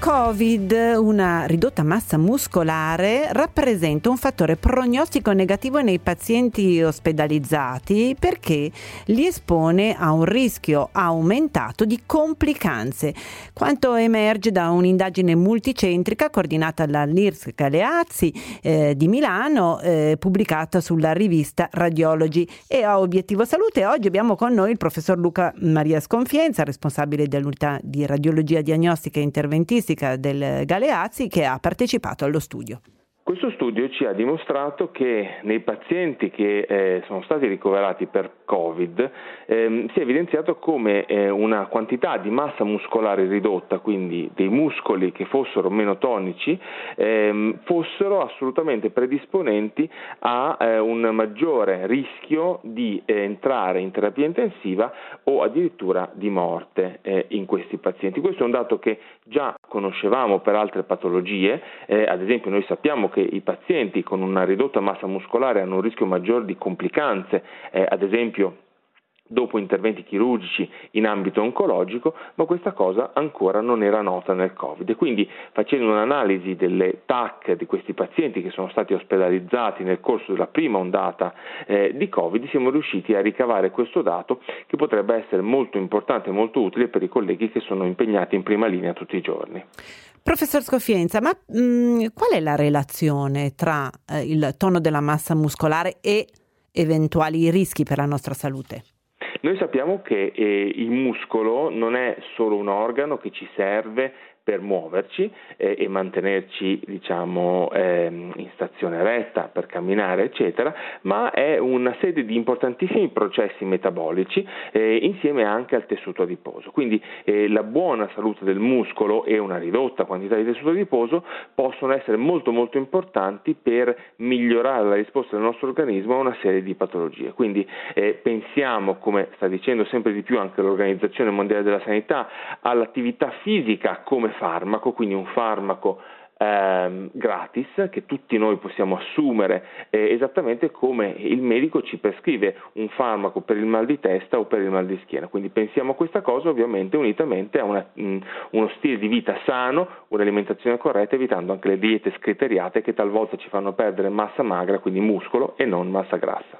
Covid, una ridotta massa muscolare, rappresenta un fattore prognostico negativo nei pazienti ospedalizzati perché li espone a un rischio aumentato di complicanze, quanto emerge da un'indagine multicentrica coordinata dall'IRS Galeazzi eh, di Milano, eh, pubblicata sulla rivista Radiology e a Obiettivo Salute. Oggi abbiamo con noi il professor Luca Maria Sconfienza, responsabile dell'unità di radiologia diagnostica e interventistica del Galeazzi che ha partecipato allo studio. Questo studio ci ha dimostrato che nei pazienti che eh, sono stati ricoverati per Covid ehm, si è evidenziato come eh, una quantità di massa muscolare ridotta, quindi dei muscoli che fossero meno tonici, ehm, fossero assolutamente predisponenti a eh, un maggiore rischio di eh, entrare in terapia intensiva o addirittura di morte eh, in questi pazienti. Questo è un dato che già conoscevamo per altre patologie, eh, ad esempio noi sappiamo che i pazienti con una ridotta massa muscolare hanno un rischio maggiore di complicanze, eh, ad esempio dopo interventi chirurgici in ambito oncologico, ma questa cosa ancora non era nota nel Covid. Quindi facendo un'analisi delle TAC di questi pazienti che sono stati ospedalizzati nel corso della prima ondata eh, di Covid, siamo riusciti a ricavare questo dato che potrebbe essere molto importante e molto utile per i colleghi che sono impegnati in prima linea tutti i giorni. Professor Scofienza, ma mh, mm, qual è la relazione tra eh, il tono della massa muscolare e eventuali rischi per la nostra salute? Noi sappiamo che eh, il muscolo non è solo un organo che ci serve per muoverci eh, e mantenerci diciamo, eh, in stazione retta per camminare eccetera, ma è una serie di importantissimi processi metabolici eh, insieme anche al tessuto adiposo. Quindi eh, la buona salute del muscolo e una ridotta quantità di tessuto adiposo possono essere molto molto importanti per migliorare la risposta del nostro organismo a una serie di patologie. Quindi eh, pensiamo, come sta dicendo sempre di più anche l'Organizzazione Mondiale della Sanità, all'attività fisica come farmaco, quindi un farmaco ehm, gratis che tutti noi possiamo assumere eh, esattamente come il medico ci prescrive un farmaco per il mal di testa o per il mal di schiena. Quindi pensiamo a questa cosa ovviamente unitamente a una, mh, uno stile di vita sano, un'alimentazione corretta, evitando anche le diete scriteriate che talvolta ci fanno perdere massa magra, quindi muscolo e non massa grassa.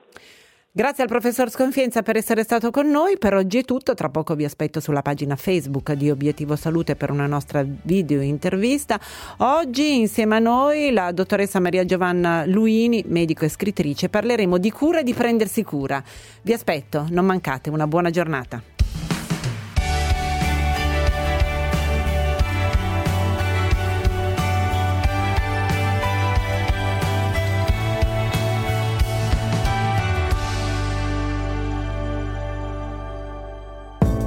Grazie al professor Sconfienza per essere stato con noi. Per oggi è tutto. Tra poco vi aspetto sulla pagina Facebook di Obiettivo Salute per una nostra video intervista. Oggi insieme a noi la dottoressa Maria Giovanna Luini, medico e scrittrice. Parleremo di cura e di prendersi cura. Vi aspetto, non mancate. Una buona giornata.